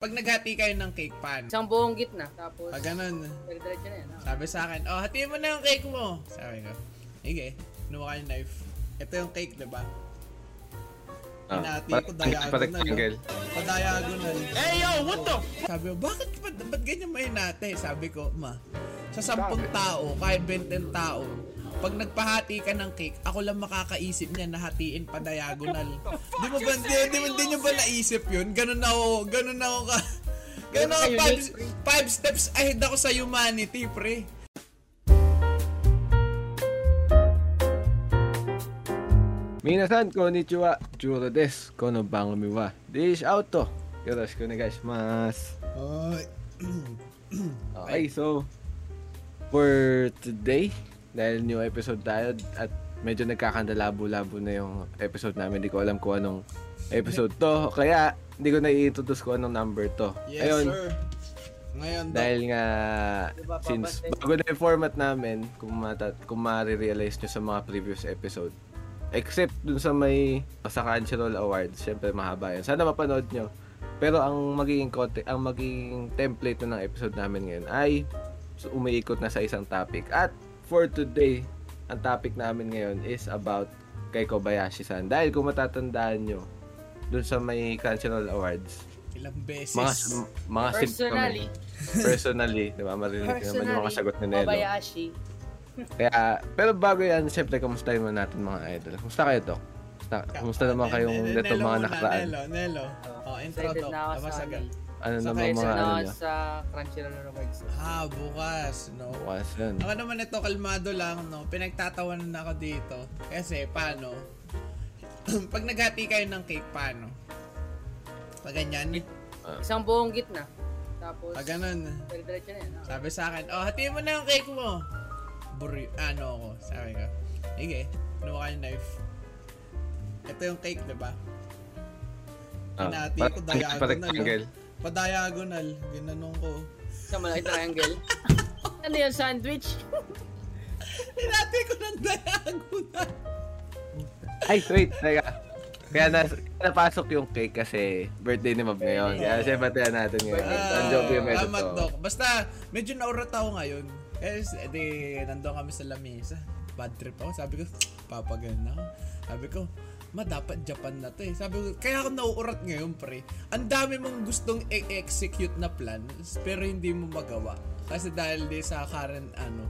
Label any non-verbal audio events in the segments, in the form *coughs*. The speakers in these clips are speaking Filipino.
Pag naghati kayo ng cake pan, Isang buong gitna. Tapos, pag ganun, diretso na yan. ah. sabi sa akin, oh, hatiin mo na yung cake mo. Sabi ko, sige, kinuha ko yung knife. Ito yung cake, di ba? Ah, Hinati ko diagonal. rectangle. Pa-diagonal. Hey, yo, what the? Sabi ko, bakit ba, ba't ganyan may hinati? Sabi ko, ma, sa sampung tao, kahit 20 tao, pag nagpahati ka ng cake, ako lang makakaisip niya na hatiin pa diagonal. di mo ba, di, di, di nyo ba naisip yun? Ganun ako, ganun ako ka. Ganun ako, five, five steps ahead ako sa humanity, pre. Minasan, konnichiwa. Churo des. Kono bangumi wa. Dish out to. Yoroshiku onegai shimasu. Hi. okay, *clears throat* so for today, dahil new episode tayo at medyo nagkakandalabo-labo na yung episode namin. Hindi ko alam kung anong episode to. Kaya hindi ko na i-introduce kung anong number to. Yes, Ayun, sir. Ngayon dahil nga Diba, since bago na yung format namin kung, mata, kung ma-realize nyo sa mga previous episode except dun sa may sa Crunchyroll Awards syempre mahaba yun. Sana mapanood nyo. Pero ang magiging content, ang magiging template na ng episode namin ngayon ay umiikot na sa isang topic. At for today ang topic namin ngayon is about kay Kobayashi-san dahil kung matatandaan nyo dun sa may Crunchyroll Awards Ilang beses. mga mga Personally, kami. personally, 'di ba? Marinig ko naman yung mga sagot ni Nelo. Kobayashi. Kaya pero bago 'yan, syempre kamustahin mo natin mga idol. Kumusta kayo to? Kumusta, kumusta naman kayong Nelo neto mga nakaraan? Nelo, Nelo. Oh, intro Excited to. na ako sa Kabasagan. Ano Sa naman mga na ano nyo? sa Crunchyroll Awards. Ah, bukas, no? Bukas yun. Ako naman ito, kalmado lang, no? Pinagtatawanan ako dito. Kasi, paano? *clears throat* Pag naghati kayo ng cake, paano? Pag ganyan, Isang buong gitna. Tapos, pag ganun, diretso na yan. ah. sabi sa akin, oh, hatiin mo na yung cake mo. Buri, ano ako, sabi ko. Sige, kinuha ko yung knife. Ito yung cake, di ba? Ah, Hinati parang- ko parang diagonal. rectangle. Pa-diagonal, ginanong ko. Sa malaking triangle. *laughs* ano yan, sandwich? Hinati ko ng diagonal. Ay, wait, teka. Kaya nas, napasok yung cake kasi birthday ni Mab ngayon. Kaya syempre tayo natin ngayon. Ang joke yung medyo Tama to. Basta, medyo naurat ako ngayon. Kasi, edi, nandun kami sa lamesa. Bad trip ako. Sabi ko, *tsk* papagana ako. Sabi ko, ma, dapat Japan na to eh. Sabi ko, kaya ako nauurat ngayon, pre. Ang dami mong gustong i-execute na plan, pero hindi mo magawa. Kasi dahil di sa current, ano,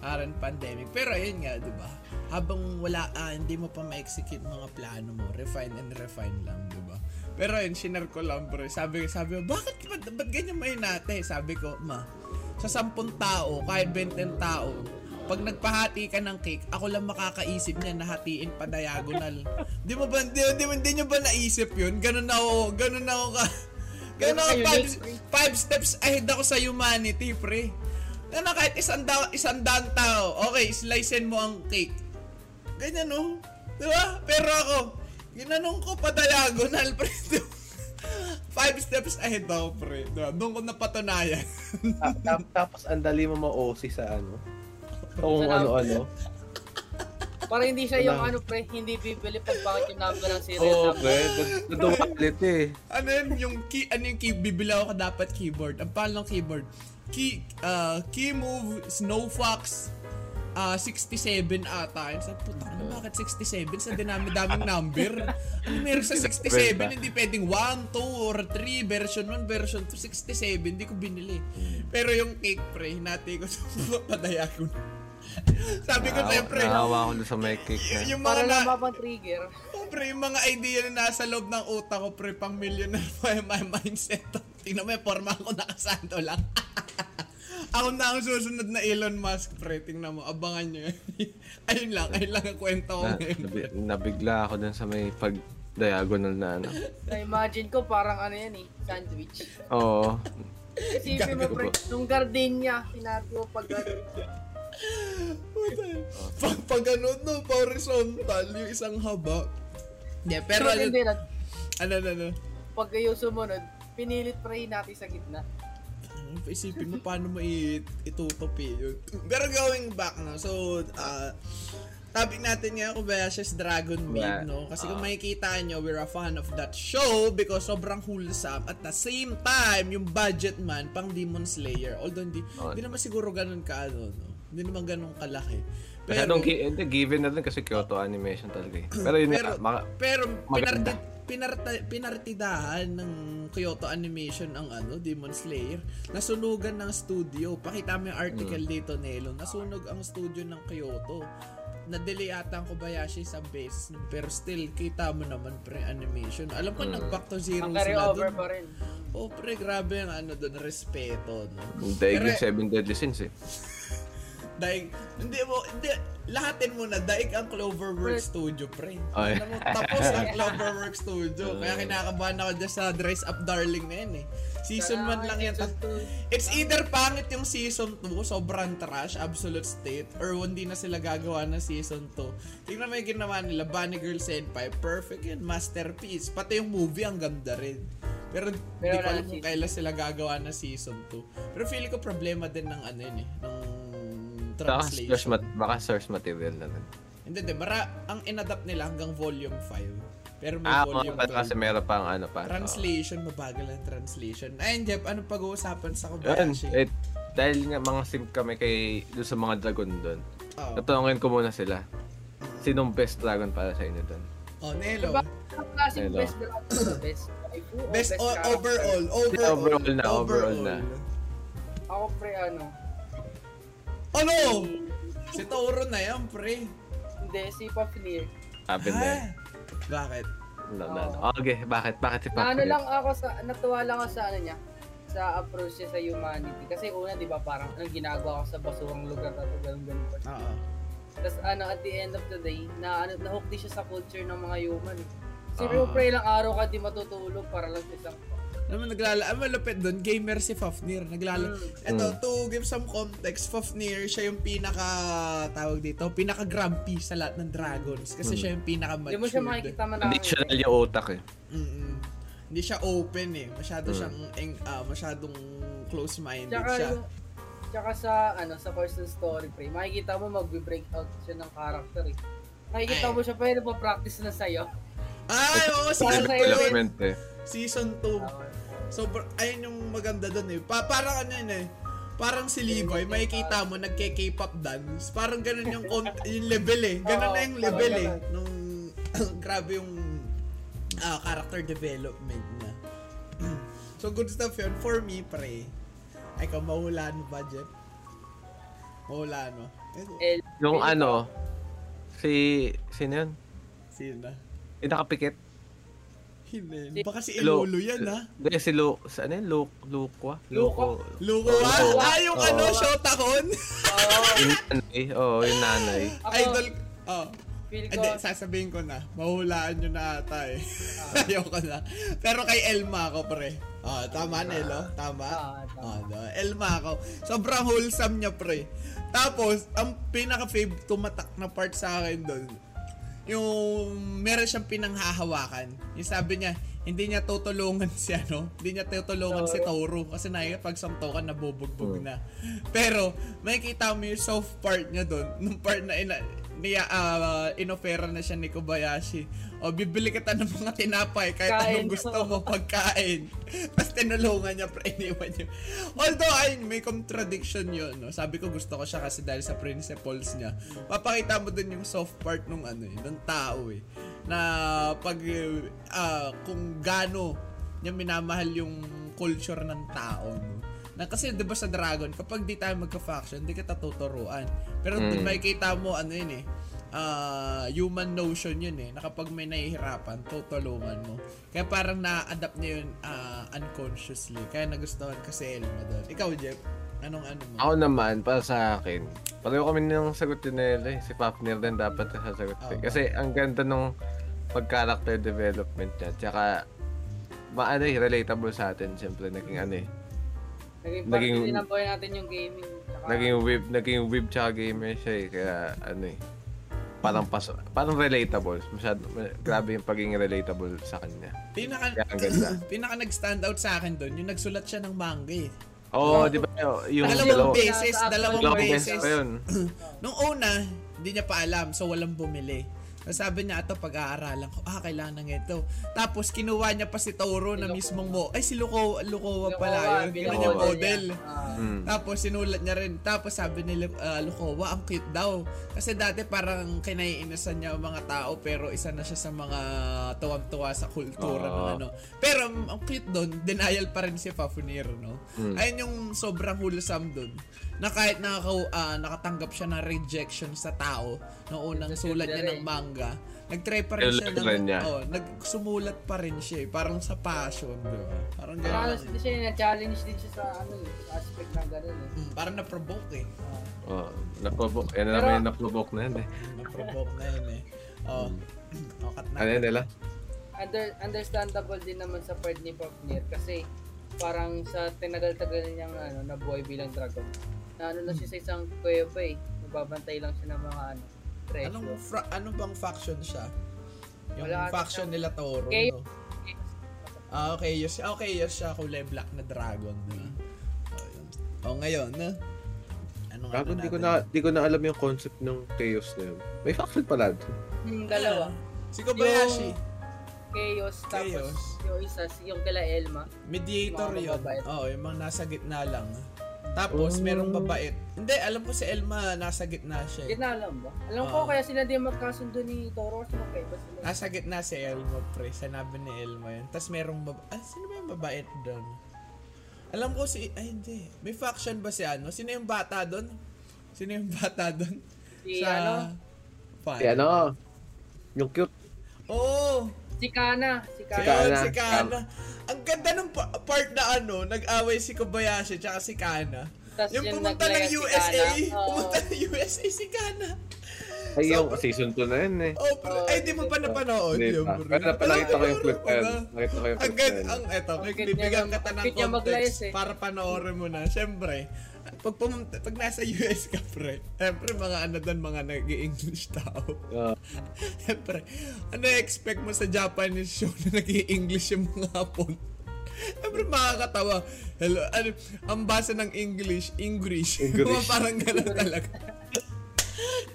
current pandemic. Pero ayun nga, di ba? Habang wala, ah, hindi mo pa ma-execute mga plano mo, refine and refine lang, di ba? Pero ayun, shinare ko lang, bro. Sabi, sabi ko, bakit, ba't, ba't ganyan may nate? Sabi ko, ma, sa sampung tao, kahit 20 tao, pag nagpahati ka ng cake, ako lang makakaisip niya na hatiin pa diagonal. *laughs* di mo ba, di, di, di nyo ba naisip yun? Ganun ako, ganun ako ka, *laughs* ganun ako, five, five steps ahead ako sa humanity, pre. Ano, kahit isang, da, isang daan tao, okay, slicein mo ang cake. Ganyan, no? Di ba? Pero ako, ginanong ko pa diagonal, *laughs* pre. Five steps ahead ako, pre. Diba? Doon ko napatunayan. Ta- ta- Tapos ang dali mo ma-OC sa ano. Kung Sa ano-ano. Para hindi siya yung ano pre, hindi bibili pag bakit yung number ng serial Oo, number. pre. Naduwalit eh. ano yun, yung key, ano yung key, bibila ako dapat keyboard. Ang pangalan ng keyboard. Key, uh, key move, snow fox, uh, 67 ata. Yung sabi, puta ano, bakit 67? Sa dinami-daming number. Ano meron sa 67? Hindi pwedeng 1, 2, or 3, version 1, version 2, 67. Hindi ko binili. Pero yung cake, pre, hinati ko sa *laughs* padayagon. *laughs* Sabi ko, siyempre, Nahawa ko doon sa may cake na. yung Para mga lang na, mapang-trigger. Oh, pre, yung mga idea na nasa loob ng utak ko, pre, pang millionaire *laughs* pa yung my mindset. Tingnan mo yung forma ko *laughs* nakasando lang. ako na ang susunod na Elon Musk, pre. Tingnan mo, abangan nyo yun. ayun lang, ayun lang ang kwento ko Na, ngayon. nabi- nabigla ako dun sa may pag diagonal na ano. Na-imagine ko parang ano yan eh, sandwich. Oo. Isipin mo pre, nung gardenia, hinati mo pag Puta. Pag, pag ano, no, pa horizontal, yung isang haba. Yeah, pero ano, hindi na, ano, ano, ano. pag kayo sumunod, pinilit pre natin sa gitna. Ano, Isipin mo paano mo i- itutupi yun. Pero going back na, so, uh, topic natin ngayon Kobayashi's Dragon Maid, Yeah. no? Kasi kung Ah. makikita nyo, we're a fan of that show because sobrang wholesome. At the same time, yung budget man, pang Demon Slayer. Although hindi, Oh. hindi naman siguro ganun ka, ano, no? Hindi naman ganun kalaki. Pero, Pero, gi- hindi, given na rin kasi Kyoto animation talaga eh. Pero yun pero, nga, maka, pero pinarti, pinarta, pinartidahan ng Kyoto Animation ang ano, Demon Slayer. Nasunugan ng studio. Pakita mo yung article Hmm. dito, Nelo. Nasunog ang studio ng Kyoto. Na-delay ata ang Kobayashi sa base. Pero still, kita mo naman pre animation. Alam ko, Hmm. nag-back to zero Ang carry sila over dun. pa rin. Oh, pre, grabe ang ano doon, respeto, no? daig yung Seven Deadly Sins eh. Daig, hindi mo, hindi, lahatin mo na, daig ang Cloverworks Studio, pre. Ay. Alam mo, tapos ang *laughs* Cloverworks Studio. Kaya kinakabahan ako dyan sa Dress Up Darling na yan eh. Season 1 lang yan. It's either pangit yung season 2, sobrang trash, absolute state, or hindi na sila gagawa ng season 2. Tingnan mo yung ginawa nila, Bunny Girl Senpai, perfect yan, masterpiece. Pati yung movie, ang ganda rin. Pero hindi ko alam na kung season kailan sila gagawa ng season 2. Pero feeling ko problema din ng ano yun eh, ng Baka source, translation. mat- baka source material na rin. Hindi, hindi. Mara, ang inadapt nila hanggang volume 5. Pero may Ah, volume oo, kasi 12. meron pang ano pa. Translation, mabagal ang translation. Ayun, Jeff, anong pag-uusapan sa Kobayashi? eh, dahil nga mga simp kami kay doon sa mga dragon doon. Oo. Tatanungin ko muna sila. Sinong best dragon para sa inyo doon? Oh, Nelo. Diba? Best dragon, best o Best o- overall, overall. overall na, overall na. Ako pre ano, Ano? Si Toro na yan, pre. hindi, si Fafnir. Sabi na. Ah, bakit? No, no, no. Okay, bakit? Bakit si Na ano Papa? lang ako sa, natuwa lang ako sa ano niya, sa approach niya sa humanity. Kasi una, di ba, parang anong ginagawa ko sa basurang lugar na to, ganun ganun pa. Oo. Tapos ano, at the end of the day, na ano, nahook din siya sa culture ng mga human. Eh. Kasi Ah. pre, ilang araw ka di matutulog para lang sa isang Alam mo, naglala, ang malupit doon, gamer si Fafnir. Naglala. Mm. To give some context, Fafnir, siya yung pinaka, tawag dito, pinaka grumpy sa lahat ng dragons. Kasi siya yung pinaka Hindi mo siya makikita man Additional yung utak eh. Mm-mm. Hindi siya open eh. Masyado Mm. siyang, eng- ah, masyadong close-minded Tsaka siya. yung, tsaka sa, ano, sa personal story, pre, makikita mo magbe-break out siya ng character eh. Makikita Ay. mo siya, pero pa-practice na sa'yo. Ay, oo, season Para 2 sa iyo, yun. Development eh. Season 2. So, ayun yung maganda doon eh. Pa parang ano yun eh. Parang si Levi, makikita mo, nagke-K-pop dance. Parang ganun yung, yung level eh. Ganun na yung level eh. Nung, *coughs* grabe yung ah, character development niya. *clears throat* so, good stuff yun. For me, pre. Ay, ikaw, mahulaan mo ba, Jeff? Mahulaan mo. Yung ano, si, sino yun? sino? Yung nakapikit? Hindi. Baka si Lo- Ilolo yan, ha? Hindi, si Lu, sa ano yun? Lu, Luqua? Luko. Luko, Oo, ha? Ah, yung Oo. ano, Shotakon? *laughs* Yung nanay, oo, yung nanay. Idol. Oh. feel ko, Hindi, sasabihin ko na. Mahulaan nyo na ata eh. *laughs* Ayoko na. Pero kay Elma ako, pre. Ah, tama, Nelo? Tama? Ah, tama. Ah, no. Elma ako. Sobrang wholesome niya, pre. Tapos, ang pinaka-fave tumatak na part sa akin doon, yung meron siyang pinanghahawakan. Yung sabi niya, hindi niya tutulungan si ano, hindi niya tutulungan si Toro kasi nakikita pag samtokan nabubugbog na. Pero makikita mo yung soft part niya doon, nung part na ina, niya uh, inofera na siya ni Kobayashi. O bibili kita ng mga tinapay kahit Kain. anong gusto mo pagkain. *laughs* Tapos tinulungan niya pre iniwan niya. Although ay may contradiction yun. No? Sabi ko gusto ko siya kasi dahil sa principles niya. Papakita mo din yung soft part nung ano eh, nung tao eh. Na pag ah, kung gaano niya minamahal yung culture ng tao. No? Na kasi 'di ba sa Dragon, kapag di tayo magka-faction, di kita tuturuan. Pero Mm. makikita mo ano yun eh, ah, human notion yun eh, na kapag may nahihirapan, tutulungan mo. Kaya parang na-adapt niya yun ah, unconsciously. Kaya nagustuhan ko si Elma doon. Ikaw, Jeff, anong ano mo? Ako naman, para sa akin, pareho kami ng sagot ni Nela eh. Si Fafnir din dapat na sasagot eh. Oo. Kasi ang ganda nung pag-character development niya. Tsaka, maano eh, relatable sa atin. Siyempre, naging ano eh. naging naging- natin yung gaming. Tsaka, Naging web, naging web tsaka gamer siya eh. Kaya, ano eh. Parang paso, parang relatable. Masyado, grabe yung pagiging relatable sa kanya. Pinaka, Kaya ang ganda. *clears throat* pinaka nag-stand out sa akin doon, yung nagsulat siya ng manga eh. Oo, oh, di ba? Yung Dalawang dalawa- beses, dalawang dalawang beses. beses pa yun. *clears throat* Nung una, hindi niya pa alam, so walang bumili. Sabi niya, ito pag-aaralan ko, ah, kailangan ng ito. Tapos, kinuha niya pa si Toro na Si Lukowa. mismong mo. Ay, si Lukowa, Lukowa pala yun. Binamodel niya niya. model. Ah. Mm. Tapos sinulat niya rin. Tapos sabi ni uh, Lukowa, ang cute daw. Kasi dati parang kinaiinisan niya ang mga tao pero isa na siya sa mga tuwang-tuwa sa kultura ng Oo. ano. Pero ang cute doon, denial pa rin si Fafnir, no? Mm. Ayun yung sobrang wholesome doon. Na kahit nakaka, ah, nakatanggap siya ng rejection sa tao noong unang sulat niya ng manga, nag-try pa rin siya rin niya. oh, nagsumulat pa rin siya, eh, parang sa passion, di ba? Parang Parang gano'n. ano siya, na-challenge din siya sa ano, eh, sa aspect ng gano'n eh. Mm, parang na-provoke eh. Ah. Oh, naprovoke. Yan na naman yung naprovoke na yan eh. Na-provoke na yun eh. Oh. oh, cut na. Ano yan nila? Under, understandable din naman sa part ni Fafnir kasi parang sa tinagal-tagal niyang ano, nabuhay bilang dragon. Na ano na siya sa isang kuweba eh. Nagbabantay lang siya ng mga ano, treasure. Anong fra- ano bang faction siya? Yung Wala faction siya. nila Toro. Okay. No? Ah, okay. Yes, okay, yes siya kulay black na dragon. Oh, yun. oh, ngayon, no? Anong Gago, ano di ko natin? na di ko na alam yung concept ng chaos na yun. May faction pala. Hmm, dalawa. Si Kobayashi. Chaos, tapos Chaos. yung isa, yung kila Elma. Mediator Mga yun. mababait. Oo, yung mga nasa gitna lang. Tapos, Oh. merong babait. Hindi, alam ko si Elma nasa gitna siya. eh. Hindi na alam ba? Alam ko Oo. kaya sila din magkasundo ni Toro kasi magkaiba sila. Nasa gitna si Elma, pre. Sanabi ni Elma yun. Tapos merong baba... Ah, sino ba yung babait doon? Alam ko si... Ay, hindi. May faction ba si ano? Sino yung bata doon? Sino yung *laughs* bata doon? Si ano? Fan. Eh ano? Yung cute. Oo! Si Kana. Si Si Kana. Kana. Kana. Si Kana. Ang ganda ng pa- part na ano, nag-away si Kobayashi tsaka si Kana. Tas Yung yung pumunta ng naglaya si USA, Kana. *laughs* Pumunta ng USA si Kana. Ay, yung season 2 na yun eh. Oh, pre, Oo, ay, di mo pa napanood Hindi yun, pa. bro. Pero napakita ko yung clip ba? Nakita ko yung Ang clip yun. ang eto, cute bibigyan kita ang ng context eh. para panoorin mo na. Siyempre, pag pumunta, pag nasa US ka, pre, siyempre mga ano doon, mga nag english tao. Ah, Siyempre, *laughs* ano expect mo sa Japanese show na nag english yung mga hapon? Siyempre makakatawa. Hello, ano, ang basa ng English, English. English. *laughs* Parang gano'n talaga.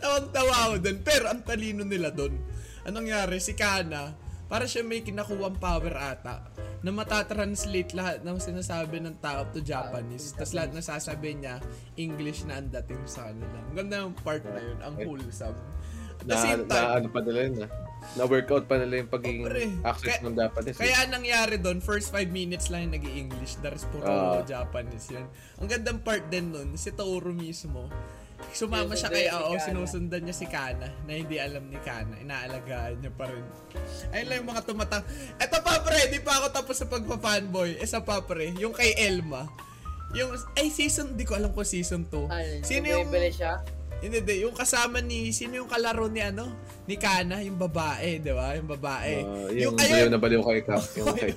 Tawang-tawa ako doon. Pero ang talino nila doon. Anong nangyari? Si Kana, para siya may kinakuwang power ata na matatranslate lahat ng sinasabi ng tao to Japanese. Tapos lahat na sasabi niya, English na ang dating sa kanila. Ang ganda yung part na yun. Ang wholesome. At na, na, ano pa nila yun ah. Na-workout pa nila yung pagiging Oh, pre. access Kaya- ng Japanese. eh. Kaya ang nangyari doon, first 5 minutes lang yung nag english The rest puro Ah. Japanese yun. Ang gandang part din nun, si Toro mismo, sumama siya kay, si oo, Kana. sinusundan niya si Kana na hindi alam ni Kana. Inaalagaan niya pa rin. Ayun lang yung mga tumatang. Eto pa pre, di pa ako tapos sa pagpa-fanboy. Isa pa pre, yung kay Elma. Yung, ay season, di ko alam kung season 2. Ano, Sino yung, siya? hindi, hindi, yung kasama ni, sino yung kalaro ni ano? Ni Kana, yung babae, di ba? Yung babae. Ah, yung, ayun, baliw na baliw kay Cap. Yung kay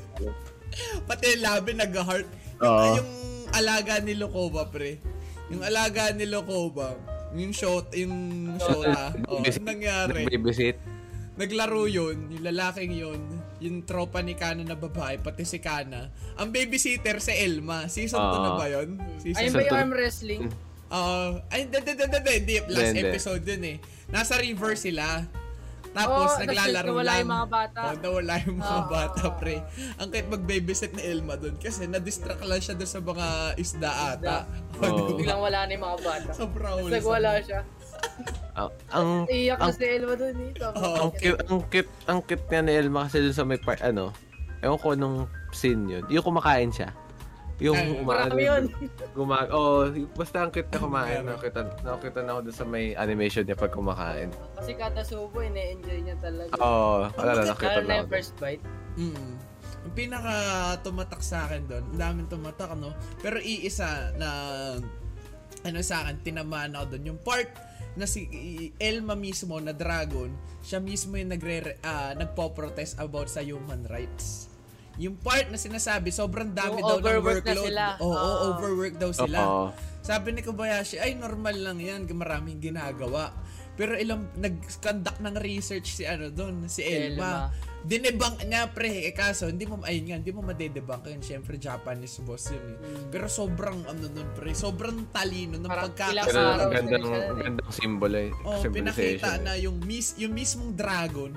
*laughs* Pati yung labi nag-heart. Yung, Oo. yung alaga ni Lokoba, pre. Yung alaga ni Lokoba, yung shot, yung shota. Oh, ang nangyari? Nagbibisit. Naglaro yun, yung lalaking yun, yung tropa ni Kana na babae, pati si Kana. Ang babysitter si Elma. Season 2 na Ah. ba yun? Season Ayun ba yung arm wrestling? Oo. ay, hindi, hindi, hindi, hindi, hindi. Last episode yun eh. Nasa river sila. Tapos, Oo, naglalaro nawala lang. yung mga bata. Oo, nawala yung mga Oo. bata, pre. Ang kahit mag-babysit ni Elma doon kasi na-distract lang siya doon sa mga isda ata. Oo. Biglang wala na yung mga bata. Tapos wholesome. nagwala siya. *laughs* Ang, ang, Iyak na ang, si Elma dun eh. Oo. ang cute, ang cute, ang cute nga ni Elma kasi dun sa may part, ano, ewan ko nung scene yun. Yung kumakain siya. Yung Ay, umaano yun. Gumag oh, basta ang cute na kumain. Nakita, nakita na ako dun sa may animation niya pag kumakain. Kasi kada subo, ine-enjoy niya talaga. Oo, oh, wala na, nakita na na yung first bite. Mm. Ang pinaka tumatak sa akin doon, ang daming tumatak, no? Pero iisa na, ano sa akin, tinamaan ako doon. Yung part na si Elma mismo na dragon, siya mismo yung nagre, ah, nagpo-protest about sa human rights. Yung part na sinasabi, sobrang dami Yung daw ng overwork na workload. sila. Oo, Oo. overwork daw sila. Oo. Sabi ni Kobayashi, ay normal lang yan, maraming ginagawa. Pero ilang nag-conduct ng research si ano doon, si Elma. Elma. Dinebunk niya pre, eh kaso hindi mo ayun nga, hindi mo madedebunk yun. Syempre Japanese boss yun eh. Mm. Pero sobrang ano nun pre, sobrang talino ng Parang Pero ang gandang, gandang symbol eh. Oh, pinakita na yung mis yung mismong dragon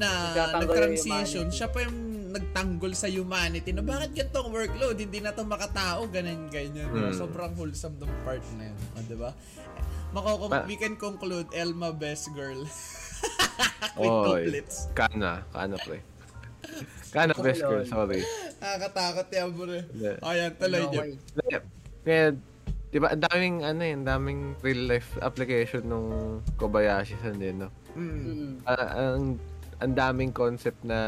na nag-transition, siya pa yung nagtanggol sa humanity na bakit ganitong workload, hindi na to makatao, ganun ganyan. Hmm. Sobrang wholesome ng part na yun, oh, di ba? Makoko- Pa- we can conclude Elma best girl. *laughs* Quick Oy, couplets. kana, kana pre. Kana best girl, sorry. Nakakatakot yan, bro. Hindi. Ayan, tuloy No niyo. Kaya, di ba, ang daming, ano eh, daming real life application nung Kobayashi san din, no? Mm. Mm. Ah, ang, ang daming concept na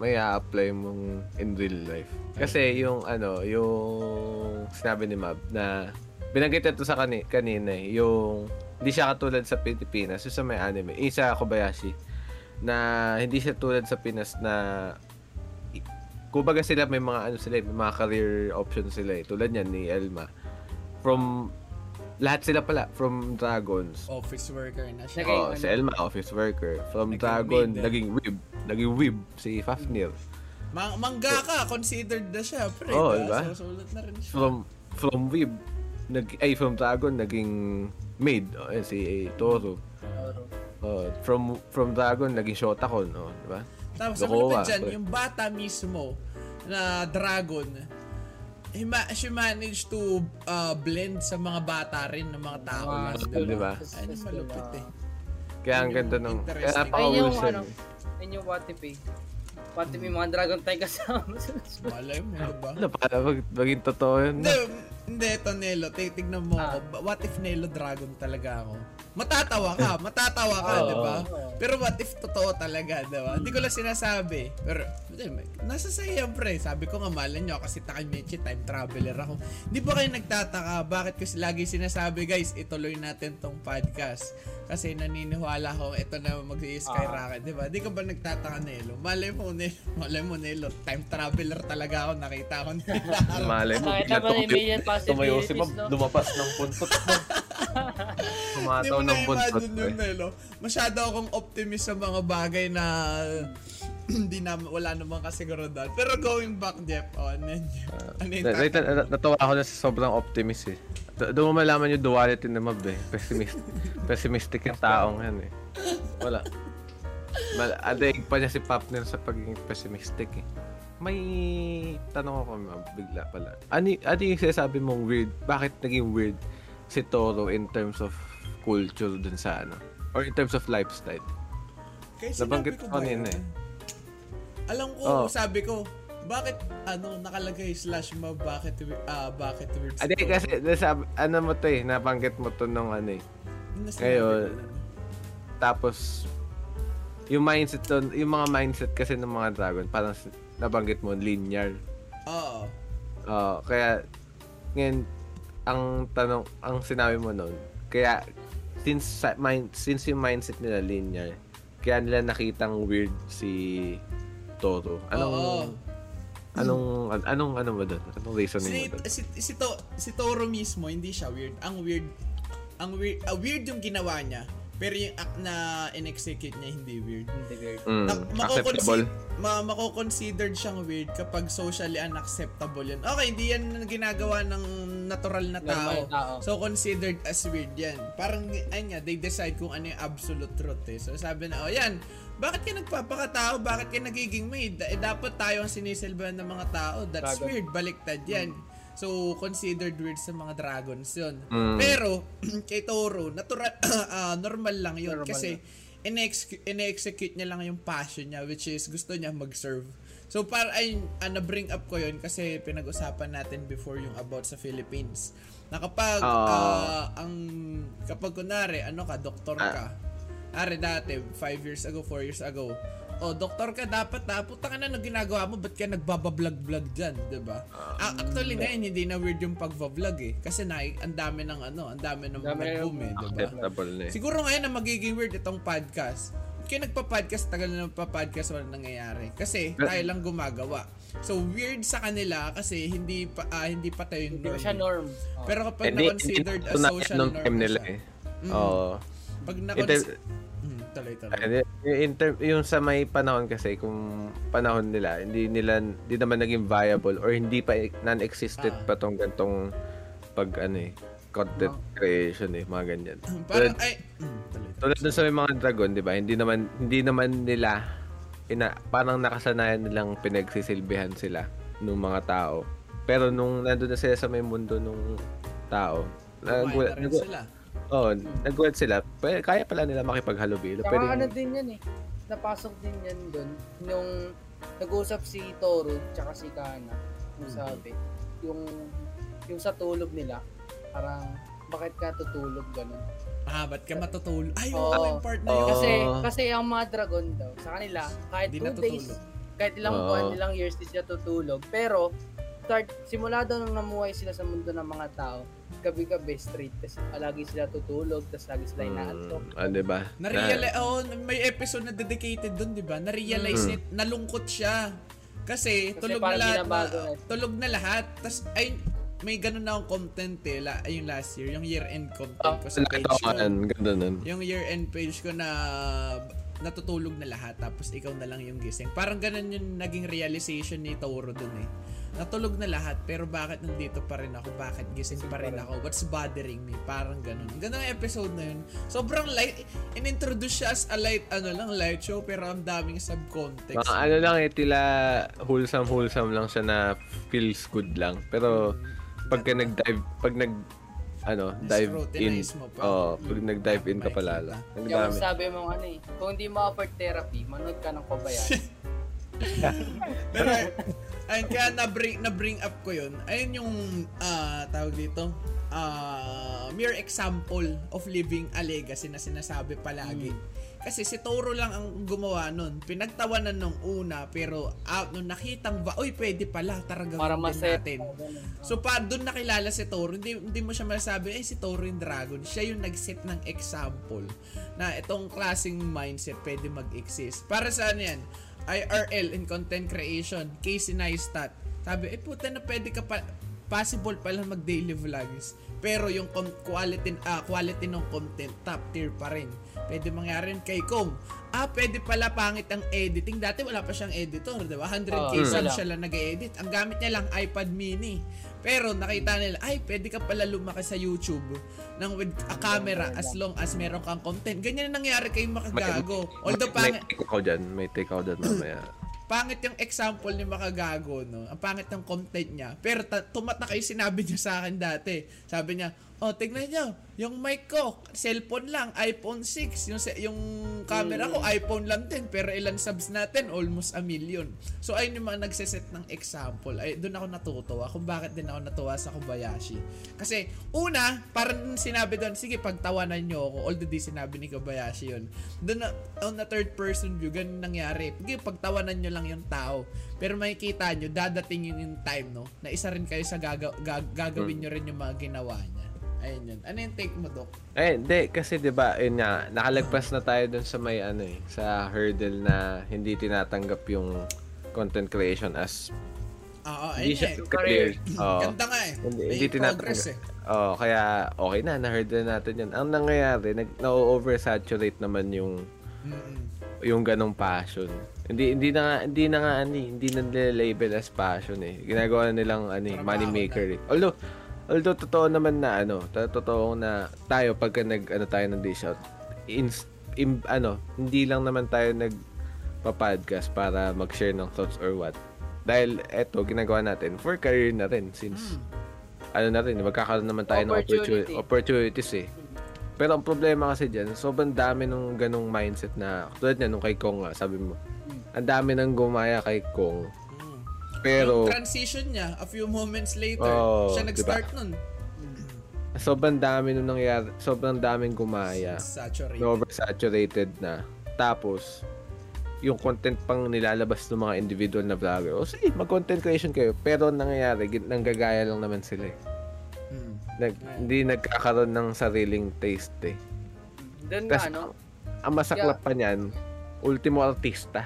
may apply mong in real life. Kasi yung, ano, yung sinabi ni Mab na binanggit ito sa kani, kanina eh, yung hindi siya katulad sa Pilipinas, yung sa may anime, eh, sa Kobayashi, na hindi siya tulad sa Pinas na kumbaga sila may mga ano sila, may mga career options sila eh. Tulad niyan ni Elma. From lahat sila pala from Dragons. Office worker na siya. Oh, si Elma office worker. From Naging Dragon, maid, eh. naging Wib. Naging Wib si Fafnir. Ma- mangaka, considered na siya, pre. Oo, diba? diba? So, sulat na rin siya. From from Wib, nag ay from Dragon naging maid oh, eh, si Toro. Oh, from from Dragon naging Shotakon, oh, di ba? Tapos Lokowa, malupit dyan, pre. yung bata mismo na dragon, he ma- she managed to uh, blend sa mga bata rin ng mga tao. Mga lang, diba? diba? Ayun yung malupit eh. Kaya ang Yun ganda nung kaya yung napaka-wholesome. ano, ayun yung what if eh. What if may mga dragon tayo kasama sa Malay mo, diba? Ano para mag, maging totoo yun? No? Hindi ito Nelo. Titignan mo Ah. ako. What if Nelo Dragon talaga ako? Matatawa ka, *laughs* matatawa ka, Oo. di ba? Pero what if totoo talaga, di ba? Hindi ko lang sinasabi. Pero, hindi, nasa sa'yo, pre. Sabi ko nga, malan nyo, kasi Takamichi, time traveler ako. Di ba kayo nagtataka, bakit kasi lagi sinasabi, guys, ituloy natin tong podcast. Kasi naniniwala ko, ito na mag-skyrocket, di ba? Di ka ba nagtataka, Nelo? Malay mo, Nelo. *laughs* Malay mo, Nelo. Time traveler talaga ako. Nakita ko nila. Malay mo, Nakita bigla mo immediate tumayo si Mab, possibilities, no? lumapas ng buntot mo. *laughs* Tumataw mo ng buntot. na-imagine yun, eh. Nelo. Masyado akong optimist sa mga bagay na *clears throat* hindi na wala namang kasiguradad. Pero going back, Jeff, oh, ano yun? ano yun? Na, na, na, natawa ako na sa sobrang optimist eh. Do- Doon mo malaman yung duality ni Mab eh. Pessimist, *laughs* pessimistic yung taong yan eh. Wala. Mal adaig pa niya si Papner sa pagiging pessimistic eh. May tanong ako bigla pala. Ano, ano yung sinasabi mong weird? Bakit naging weird si Toro in terms of culture dun sa ano? Or in terms of lifestyle? Kaya nabanggit ko ba yun? eh. Alam ko, Oh. sabi ko, bakit ano nakalagay slash ma bakit ah bakit weird Adi story? kasi nasabi, ano mo to eh, nabanggit mo to nung ano eh. Ngayon. Tapos, yung mindset doon, yung mga mindset kasi ng mga dragon, parang nabanggit mo, linear. Oo. Oo, kaya, ngayon, ang tanong, ang sinabi mo noon, kaya, since, mind, since yung mindset nila linear, kaya nila nakitang weird si Toro. Anong, Oo. anong, an- anong, ano mo doon? Anong reasoning Si, mo doon? si, si, to, si Toro mismo, hindi siya weird. Ang weird, ang weird, ah, weird yung ginawa niya. Pero yung act na in-execute niya, hindi weird. Hindi weird. Mm, Na, acceptable. ma, mako-considered siyang weird kapag socially unacceptable yan. Okay, hindi yan ginagawa ng natural na tao. Normal tao. So, considered as weird yan. Parang, ayun nga, they decide kung ano yung absolute truth eh. So, sabi na, oh yan, bakit ka nagpapakatao? Bakit ka nagiging maid? Eh, dapat tayo ang sinisilbahan ng mga tao. That's Dragon. weird. Baliktad yan. So, considered weird sa mga dragons yun. Mm. Pero, *clears throat* kay Toro, natural, *clears throat* ah, normal lang yun. Normal kasi, ine-execute niya lang yung passion niya, which is gusto niya mag-serve. So, para ay, ah, na-bring up ko yun kasi pinag-usapan natin before yung about sa Philippines. Na kapag, Oo. ah, ang, kapag kunwari, ano ka, doktor ka. Are dati, 5 years ago, 4 years ago, oh, doktor ka dapat ha, puta ka na nang ginagawa mo, ba't ka nagbabablog-vlog dyan, di ba? Ah, actually ngayon, hindi na weird yung pagbablog eh. Kasi na, ang dami ng ano, ang dami ng nag-boom eh, di ba? Acceptable na eh. Siguro ngayon na magiging weird itong podcast. Kaya nagpa-podcast, tagal na nagpa-podcast, wala nangyayari. Kasi tayo lang gumagawa. So weird sa kanila kasi hindi pa ah, hindi pa tayo yung norm. siya norm. Oh. Pero kapag Hindi, na-considered as social norm nila siya. eh. Oo. Pag na Inter- tuloy tuloy. Ano, yung, inter- yung sa may panahon kasi, kung panahon nila, hindi nila, hindi naman naging viable or hindi pa, non-existent Ah. pa tong gantong pag, ano eh, content creation eh, mga ganyan. Parang Tulad- ay tuloy. Tulad dun sa may mga dragon, di ba? Hindi naman, hindi naman nila, ina, parang nakasanayan nilang pinagsisilbihan sila nung mga tao. Pero nung nandun na sila sa may mundo nung tao, Kumain nagulat, na oh, nagulat sila. Pwede, kaya pala nila makipaghalubilo. Saka Pwede, ano din yan eh. Napasok din yan doon. Yung nag-usap si Toru tsaka si Kana. Yung Hmm. sabi. Yung, yung sa tulog nila. Parang, bakit ka tutulog ganun? Ah, ba't ka matutulog? Ay, Oo. oo, yung part na yun. Kasi, kasi ang mga dragon daw, sa kanila, kahit Hindi 2 days, natutulog. kahit ilang Oo. buwan, ilang years di sila tutulog. Pero, start, simula daw nung namuhay sila sa mundo ng mga tao, gabi-gabi straight, tas lagi sila tutulog, tas lagi sila inaantok. mm, ah, di ba? Na-realize, oh, may episode na dedicated dun, di ba? Na-realize Mm. it, nalungkot siya. Kasi, Kasi tulog na lahat. Na, tulog na lahat. Tapos, ay, may ganun na akong content eh. La, yung last year, yung year-end content Ah, ko sa page ko. Ganda nun. Yung year-end page ko na natutulog na lahat tapos ikaw na lang yung gising. Parang ganun yung naging realization ni Toro dun eh. Natulog na lahat pero bakit nandito pa rin ako? Bakit gising pa rin ako? What's bothering me? Parang ganun. Ganun ang episode na yun. Sobrang light. In-introduce siya as a light, ano lang, light show pero ang daming subcontext. Mga ano lang eh, tila wholesome wholesome lang siya na feels good lang. Pero pagka nag-dive, pag nag ano, dive in. Mo pa. Oh, pag nag-dive in ka Makikita. pala lang. Ang dami. sabi mo ano eh, kung hindi mo offer therapy, manood ka ng Kobayashi. *laughs* Pero, ayun, kaya na-bring, na-bring up ko yun. Ayun yung, ah, tawag dito, ah, mere example of living a legacy na sinasabi palagi. Kasi si Toro lang ang gumawa nun. Pinagtawanan nung una, pero out nung nakitang ba, uy, pwede pala, tara gawin Para din natin. So pa doon nakilala si Toro, hindi, hindi mo siya masasabi, eh si Toro yung dragon. Siya yung nag-set ng example na itong klaseng mindset pwede mag-exist. Para sa ano yan? IRL in content creation, Casey Neistat. Sabi, eh puta na pwede ka pa, possible pala mag daily vlogs. Pero yung quality, ah, quality ng content, top tier pa rin. Pwede mangyari kay Kong. Ah, pwede pala pangit ang editing. Dati wala pa siyang editor, di ba? 100k Oo, subs wala. siya lang nag-edit. Ang gamit niya lang iPad mini. Pero nakita nila, ay, pwede ka pala lumaki sa YouTube nang with a camera as long as meron kang content. Ganyan ang nangyari kay Makagago. Although may, pangit, may take ako dyan. May take ako dyan mamaya. Pangit yung example ni Makagago, no? Ang pangit ng content niya. Pero ta- tumatak kayo sinabi niya sa akin dati. Sabi niya, oh, tignan niyo, yung mic ko, cellphone lang, iPhone 6. Yung, yung camera ko, iPhone lang din. Pero ilan subs natin? Almost a million. So, ayun yung mga nagsiset ng example. Ay, doon ako natutuwa kung bakit din ako natuwa sa Kobayashi. Kasi, una, parang sinabi doon, sige, pagtawanan niyo ako. Although di sinabi ni Kobayashi yun. Doon na, on the third person view, ganun nangyari. Sige, pagtawanan niyo lang yung tao. Pero makikita nyo, dadating yun yung time, no? Na isa rin kayo sa gaga- ga- gagawin nyo rin yung mga ginawa niya. Ayun yun. Ano yung take mo, Dok? Eh, hindi. Kasi 'di ba yun nga, nakalagpas na tayo dun sa may ano eh, sa hurdle na hindi tinatanggap yung content creation as Oo, hindi siya eh. career. Oo. Ganda nga eh. Hindi, hindi progress tinatanggap. eh. Oh, kaya okay na, na-hurdle natin yun. Ang nangyayari, nag, na-oversaturate naman yung Mm-mm. yung ganong passion. Hindi hindi na nga hindi na nga ani, hindi na nila-label as passion eh. Ginagawa na nilang ani, money maker eh. Although although totoo naman na ano, to- totoo na tayo pagka nag ano tayo ng dish out, in, in, ano, hindi lang naman tayo nag podcast para mag-share ng thoughts or what. Dahil eto ginagawa natin for career na rin since ano na rin, magkakaroon naman tayo ng Opportunity. opportunity, opportunities eh. Pero ang problema kasi dyan, sobrang dami nung ganong mindset na, tulad niya nung kay Kong nga, sabi mo, ang dami nang gumaya kay Kong. Pero, Yung transition niya, a few moments later, Oo, siya diba? nag-start nun. sobrang dami nung nangyari, sobrang daming gumaya. Saturated. na oversaturated na. Tapos, yung content pang nilalabas ng mga individual na vlogger. O sige, mag-content creation kayo. Pero ang nangyayari, nanggagaya lang naman sila eh. Mm. Nag, hindi nagkakaroon ng sariling taste eh. Doon nga, Tas, ano, ang masaklap pa niyan, ultimo artista.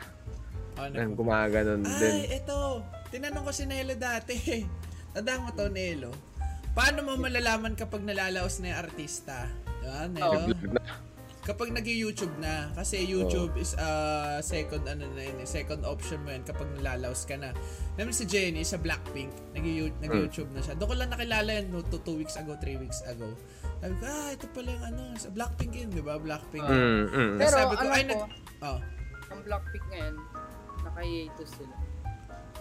Ano? Nang gumaganon din. Ay, eto. Tinanong ko si Nelo dati. *laughs* Tandaan mo to, Nelo. Paano mo malalaman kapag nalalaos na yung artista? Diba, Nelo? Kapag nag-YouTube na, kasi YouTube is uh, second ano na yun, eh, second option mo yan kapag nalalaos ka na. Namin si Jenny sa Blackpink, nag-YouTube na siya. Doon ko lang nakilala yan no, two, two weeks ago, three weeks ago. Sabi ko, ah, ito pala yung ano, sa Blackpink yun, di ba? Blackpink. Mm, mm. Pero sabi ko, alam ay, nag... Oh. ang Blackpink ngayon, naka-hiatus sila.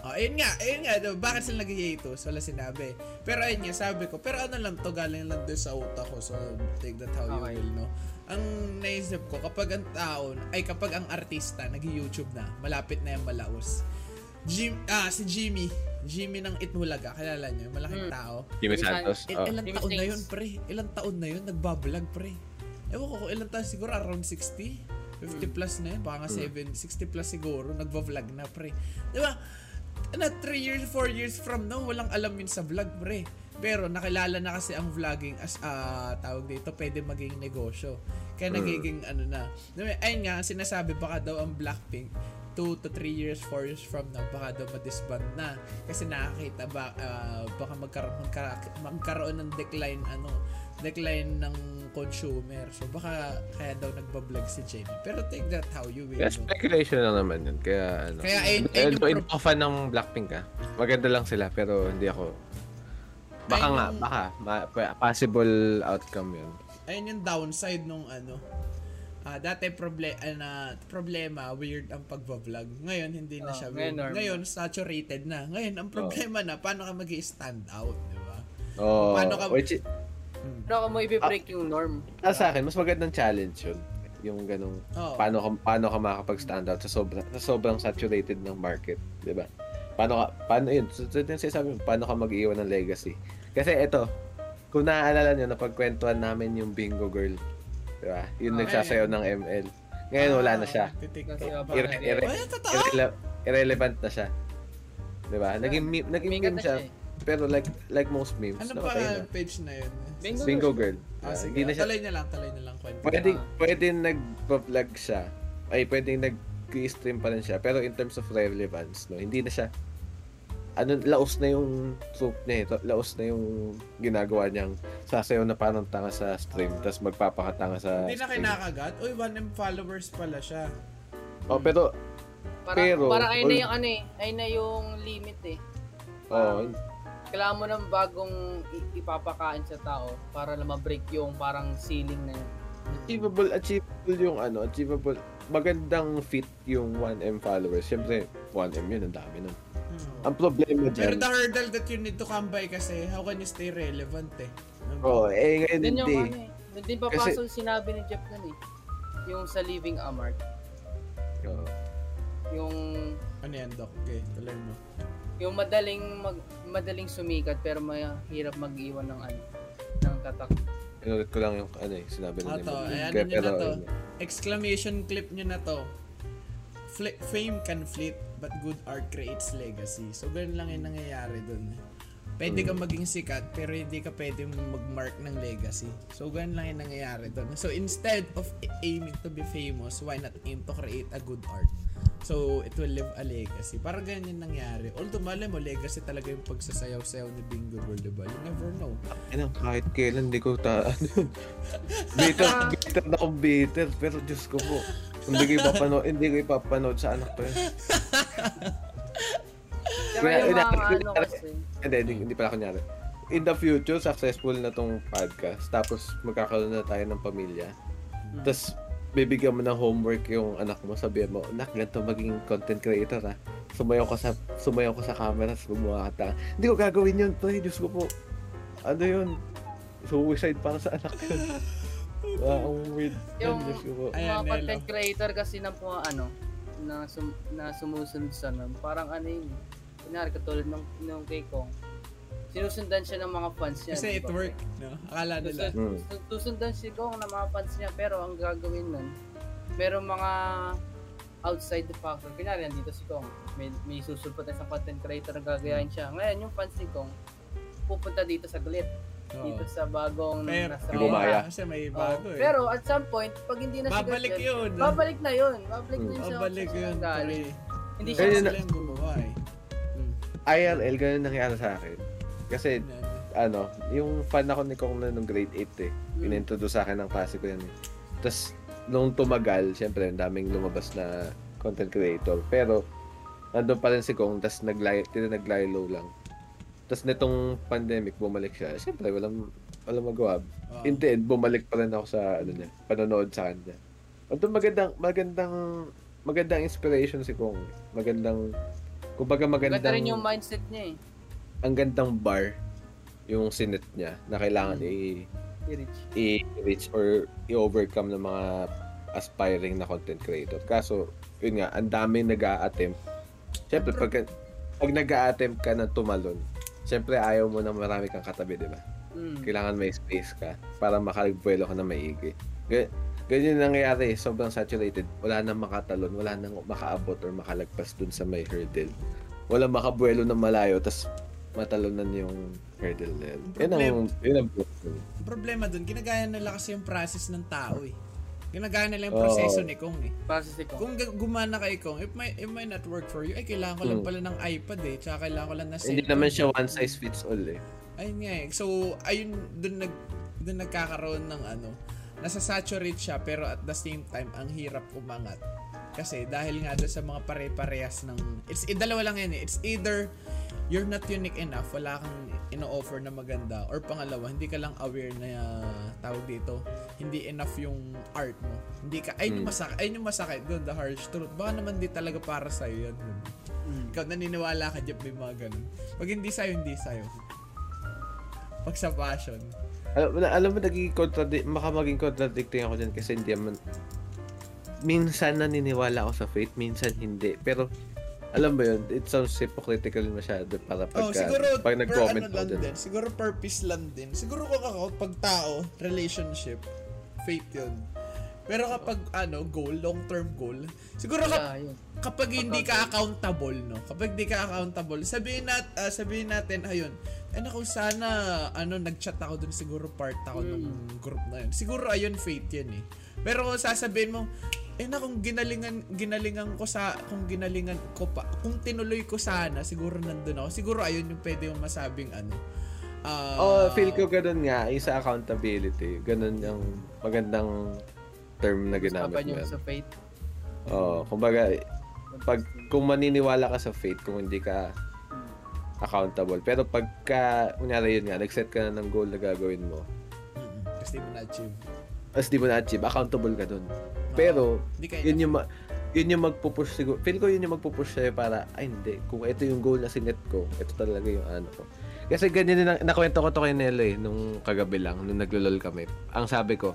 Oh, ayun nga, ayun nga, diba, bakit sila nag-hiatus? Wala sinabi. Pero ayun nga, sabi ko, pero ano lang to, galing lang din sa utak ko, so take that how you Okay. will, no? Ang naisip ko, kapag ang tao, ay kapag ang artista nag-YouTube na, malapit na yung malaos. Jim, ah, si Jimmy, Jimmy ng Itbulaga, kilala niyo, malaking Hmm. tao. Jimmy Santos. Il- Oh. ilang Jimmy taon na Sings. yun, pre? Ilang taon na yun, nagbablog, pre. Ewan ko kung ilang taon siguro, around 60? 50 plus na yun, baka nga 7, 60 plus siguro, nagva-vlog na, pre. Di ba? Na 3 years, 4 years from now, walang alam yun sa vlog, pre. Pero nakilala na kasi ang vlogging as ah, tawag dito, pwede maging negosyo. Kaya nagiging ano na. Ayun nga, sinasabi baka daw ang Blackpink 2 to 3 years, 4 years from now, baka daw ma-disband na. Kasi nakakita ba, ah, baka magkaroon, magka, magkaroon ng decline, ano, decline ng consumer. So baka kaya daw nagbablog si Jenny. Pero take that how you will. No? speculation lang naman yun. Kaya ano. Kaya ayun- Eh, ayun yung pro- ako fan ng Blackpink ah. Maganda lang sila pero hindi ako. Baka Ayun nga, yung- baka. Ma- possible outcome yun. ayun yung downside nung ano. Ah, dati proble na problema, weird ang pagbablog. Ngayon hindi na Oh, siya ngayon weird. normal. Ngayon saturated na. Ngayon ang problema na paano ka magi-stand out, di ba? Oh, Paano ka- which, Pero kung mo i-break yung norm, ah, sa akin, mas magandang challenge yun. Yung ganong, Oh. paano ka, paano ka makakapag-stand out sa sobrang, sa sobrang saturated ng market, di ba? Paano ka, paano yun, so, so, yung sinasabi paano ka mag-iwan ng legacy? Kasi ito, kung naaalala nyo, napagkwentuhan namin yung Bingo Girl, di ba? Yung Ah, nagsasayaw ng ML. Ngayon, wala na siya. Irrele- irrelevant na siya. Di ba? Naging, meme, naging meme siya eh. Pero like like most memes, Ano pa na. page na yun? Bingo Bingo Girl. Ah, Ah, sige. hindi na siya, Talay na lang, talay na lang kwento. pwede, Ah. pwede nag-vlog siya. Ay, pwede nag-stream pa rin siya. Pero in terms of relevance, no, hindi na siya ano, laos na yung troop niya eh. Laos na yung ginagawa niyang sasayaw na parang tanga sa stream, tapos magpapakatanga sa Hindi na kinakagat? Uy, 1M followers pala siya. Oh, pero, Para, Pero, para ayun na yung ano eh, ayun na yung limit eh. oh, Kailangan mo ng bagong ipapakain sa tao para na ma-break yung parang ceiling na yun. achievable, achievable yung ano, achievable, magandang fit yung 1M followers. Siyempre, 1M yun, ang dami nun. Hmm. Ang problema Pero dyan, the hurdle that you need to come by kasi, how can you stay relevant eh? oh, eh, ngayon Yun yung hindi. ano eh. Doon din papasok yung sinabi ni Jeff nun eh. Yung sa Living Amart. Oh. Yung Ano yan, Doc? Okay, tuloy mo. Yung madaling mag, madaling sumikat pero mahirap mag-iwan ng ano ng tatak. Inulit ko lang yung ano eh, sinabi na Ah, ni Ayan, nyo na to. ano, Exclamation clip nyo na to. Fl- fame can flit, but good art creates legacy. So, ganun lang yung nangyayari dun. Pwede Mm. kang maging sikat, pero hindi ka pwede mag-mark ng legacy. So, ganun lang yung nangyayari dun. So, instead of aiming to be famous, why not aim to create a good art? So, it will leave a legacy. Parang ganyan yung nangyari. Although, mali mo, legacy talaga yung pagsasayaw-sayaw ni Bingo Girl, diba? You never know. Ano, kahit kailan hindi ko ta... *laughs* ano, bitter, bitter na akong bitter. Pero Diyos ko po, hindi ko ipapanood, hindi ko ipapanood sa anak ko yun. Kaya, yung mga ano kasi. Hindi, hindi, hindi pala kunyari. In the future, successful na tong podcast. Tapos, magkakaroon na tayo ng pamilya. Tapos, bibigyan mo ng homework yung anak mo. Sabihan mo, anak, ganito maging content creator ha. Sumayaw ka sa, sumayaw ka sa camera, gumawa ka ta- Hindi ko gagawin yun, pre. Diyos ko po. Ano yun? Suicide para sa anak ko. *laughs* Ah, ang weird. Yung- Diyos ko po. Ayan, mga Nelo. content creator kasi ng mga ano na sum, na sumusunod sa nun. Parang ano yun. Kunyari katulad ng nung kay Kong. Sinusundan siya ng mga fans niya. Kasi it worked, no? Akala nila. Hmm. Susundan, susundan si Kong ng mga fans niya pero ang gagawin nun, merong mga outside the factor. Kunyari, nandito si Kong. May, may susulpot na isang content creator na gagayahin siya. Ngayon, yung fans ni Kong, pupunta dito sa Glit. Dito Oo. sa bagong Pero, nasa Yung bumaya. Kasi may Oh, bago eh. Pero at some point, pag hindi na siya babalik Glit, yun. Babalik na yun. Babalik na yun sa Babalik sa yun. siya sila na- yung gumawa eh. Hmm. IRL, ganun nangyari sa akin. Kasi, ano, yung fan ako ni Kong na nung grade 8 eh. Mm. Inintroduce sa akin ng klase ko yan eh. Tapos, nung tumagal, syempre, ang daming lumabas na content creator. Pero, nandun pa rin si Kong, tas naglay, naglay low lang. Tas nitong pandemic, bumalik siya. Syempre, walang, walang magawa. Oo. In the end, bumalik pa rin ako sa, ano niya, panonood sa kanya. Although magandang, magandang, magandang inspiration si Kong. Magandang, kumbaga magandang, Maganda rin yung mindset niya eh. Ang gandang bar yung sinet niya na kailangan i- I-reach. i-reach or i-overcome ng mga aspiring na content creator. Kaso, yun nga, ang daming nag attempt Siyempre, pag, pag nag attempt ka na tumalon, siyempre ayaw mo na marami kang katabi, di ba? Mm. Kailangan may space ka para makalagbuelo ka na maigi. Ga- Ganyan yung nangyayari, sobrang saturated. Wala nang makatalon, wala nang makaabot or makalagpas dun sa may hurdle. Wala makabuelo ng malayo, tas matalonan yung hurdle na yun. Yun ang, yun ang problem. Ang problema dun, ginagaya nila kasi yung process ng tao eh. Ginagaya nila yung proseso ni Kong eh. Para sa ko. Kung gumana kay Kong, if may, if may not work for you, ay kailangan ko lang Hmm. pala ng iPad eh. Tsaka kailangan ko lang na Hindi naman siya one size fits all eh. Ayun nga eh. So, ayun, dun, nag, dun nagkakaroon ng ano, nasa-saturate siya pero at the same time, ang hirap umangat. Kasi dahil nga doon sa mga pare-parehas ng, it's, eh, dalawa lang yan eh. It's either you're not unique enough, wala kang ino-offer na maganda, or pangalawa, hindi ka lang aware na uh, tawag dito, hindi enough yung art mo. Hindi ka, ayun yung Hmm. masakit, ayun yung masakit doon, the harsh truth. Baka naman di talaga para sa'yo yan. Mm. Ikaw naniniwala ka dyan may mga ganun. Pag hindi sa'yo, hindi sa'yo. Pag sa passion. Alam, mo na- alam mo, naging contradict, maka maging contradicting ako dyan kasi hindi naman, minsan naniniwala ako sa faith, minsan hindi. Pero, alam mo yun, it sounds hypocritical masyado para Oh, pagka, siguro pag nag-comment ano dyan. din. Siguro purpose lang din. Siguro kung ako, pag tao, relationship, faith yun. Pero kapag ano, goal, long-term goal, siguro kap- yun. kapag hindi ka accountable, no? Kapag hindi ka accountable, sabihin nat ah, sabihin natin ayun. Eh naku, sana ano nag-chat ako dun siguro part ako ng group na yun. Siguro ayun faith yan eh. Pero kung sasabihin mo, eh na kung ginalingan ginalingan ko sa kung ginalingan ko pa, kung tinuloy ko sana, siguro nandun ako. Siguro ayun yung pwede mong masabing ano. ah, Oh, feel ko ganun nga, yung sa accountability. Ganun yung magandang term na ginamit yung sa faith. Oo, kumbaga, pag, kung maniniwala ka sa faith, kung hindi ka accountable. Pero pagka, kunyari yun nga, nag-set ka na ng goal na gagawin mo, mm, Kasi di mo na-achieve. tapos di mo na-achieve, accountable ka dun. Pero, Hindi ka yun yung, ma- yun yung magpupush siguro. Feel ko yun yung magpupush sa'yo para, ay hindi, kung ito yung goal na sinet ko, ito talaga yung ano ko. Kasi ganyan din, ang- nakwento ko to kay Nelo eh, nung kagabi lang, nung naglolol kami. Ang sabi ko,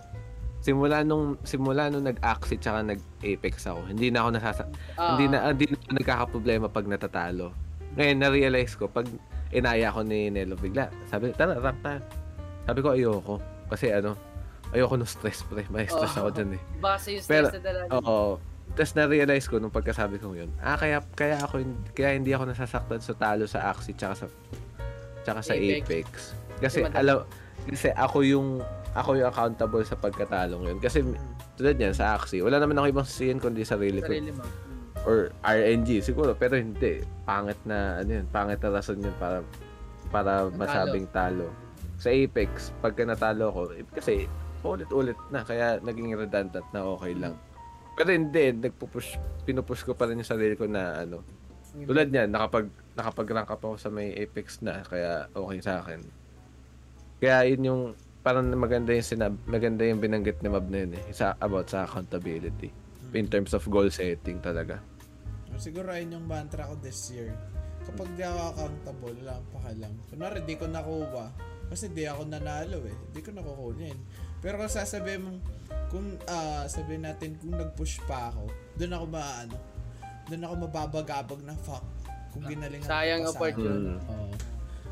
simula nung simula nung nag-Axie tsaka nag-Apex ako, hindi na ako nasasa Ah, hindi na hindi na ako nagkakaproblema pag natatalo. Ngayon na-realize ko pag inaya ako ni Nelo bigla, sabi, tara, rank ta. Sabi ko ayoko kasi ano, ayoko ng stress pre, may stress Oo. ako dyan eh. Base yung Pero- stress na dala. Oo. Tapos na-realize ko nung pagkasabi ko yun, ah, kaya, kaya ako, kaya hindi ako nasasaktan sa talo sa Axie tsaka sa, tsaka sa Apex. Apex. Kasi, alam, kasi ako yung, ako yung accountable sa pagkatalong yun. Kasi, tulad yan, sa Axie, wala naman ako ibang sisihin kundi sarili ko. Sarili mo. Mm. Or RNG, siguro, pero hindi. Pangit na, ano yun, pangit na rason yun para, para Natalo. masabing talo. Sa Apex, pagka natalo ko, eh, kasi, ulit-ulit na, kaya naging redundant na okay lang. Pero hindi, nagpupush, pinupush ko pa rin yung sarili ko na ano. Tulad niyan, nakapag, nakapag-rank up ako sa may Apex na, kaya okay sa akin. Kaya yun yung, parang maganda yung sinab, maganda yung binanggit ni Mab na yun eh, sa, about sa accountability. In terms of goal setting talaga. Siguro ayun yung mantra ko this year. Kapag di ako accountable, wala akong pakialam. Kunwari, di ko nakuha. Kasi di ako nanalo eh. Di ko nakukunin. Pero kung sasabihin mong, kung ah, sabihin natin kung nag-push pa ako, doon ako maano, doon ako mababagabag na fuck. Kung ginalingan ko Sayang pa sana. opportunity. Mm. Oo.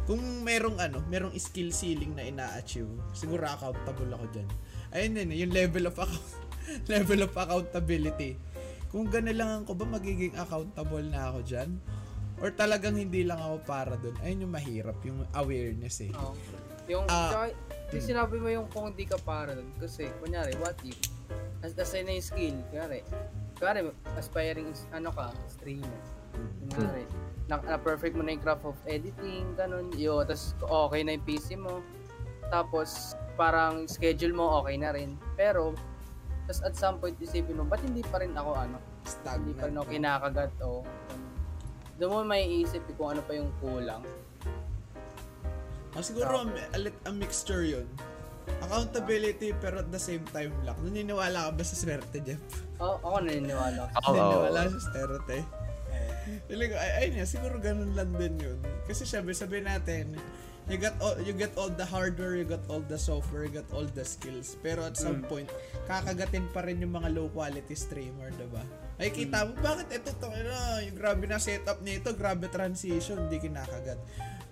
Kung merong ano, merong skill ceiling na ina-achieve, siguro accountable ako dyan. Ayun yun, eh, yung level of account, *laughs* level of accountability. Kung gano'n lang ako ba magiging accountable na ako dyan? Or talagang hindi lang ako para dun? Ayun yung mahirap, yung awareness eh. Oo. Yung, tsaka, yung sinabi mo yung kung hindi ka para dun. Kasi, kunyari, what if, as assign na yung skill, kunyari, kunyari, aspiring, ano ka, streamer. Kunyari, na, na perfect mo na yung craft of editing, ganun, yun, tapos okay na yung PC mo, tapos, parang schedule mo okay na rin, pero, Tapos at some point isipin mo, ba't hindi pa rin ako ano? Hindi pa rin ako Stagnant. kinakagat o doon mo may isip kung ano pa yung kulang. Ah, siguro a, lit- a mixture yun. Accountability pero at the same time luck. Naniniwala ka ba sa swerte, Jeff? Oh, ako naniniwala. Oo. Naniniwala sa swerte. Feeling ko, ay, ay niya, siguro ganun lang din yun. Kasi sabi, sabi natin, you got all you get all the hardware, you got all the software, you got all the skills. Pero at some point, kakagatin pa rin yung mga low quality streamer, 'di ba? Ay kita mo bakit ito to ano, yung grabe na setup nito, grabe transition, hindi kinakagat.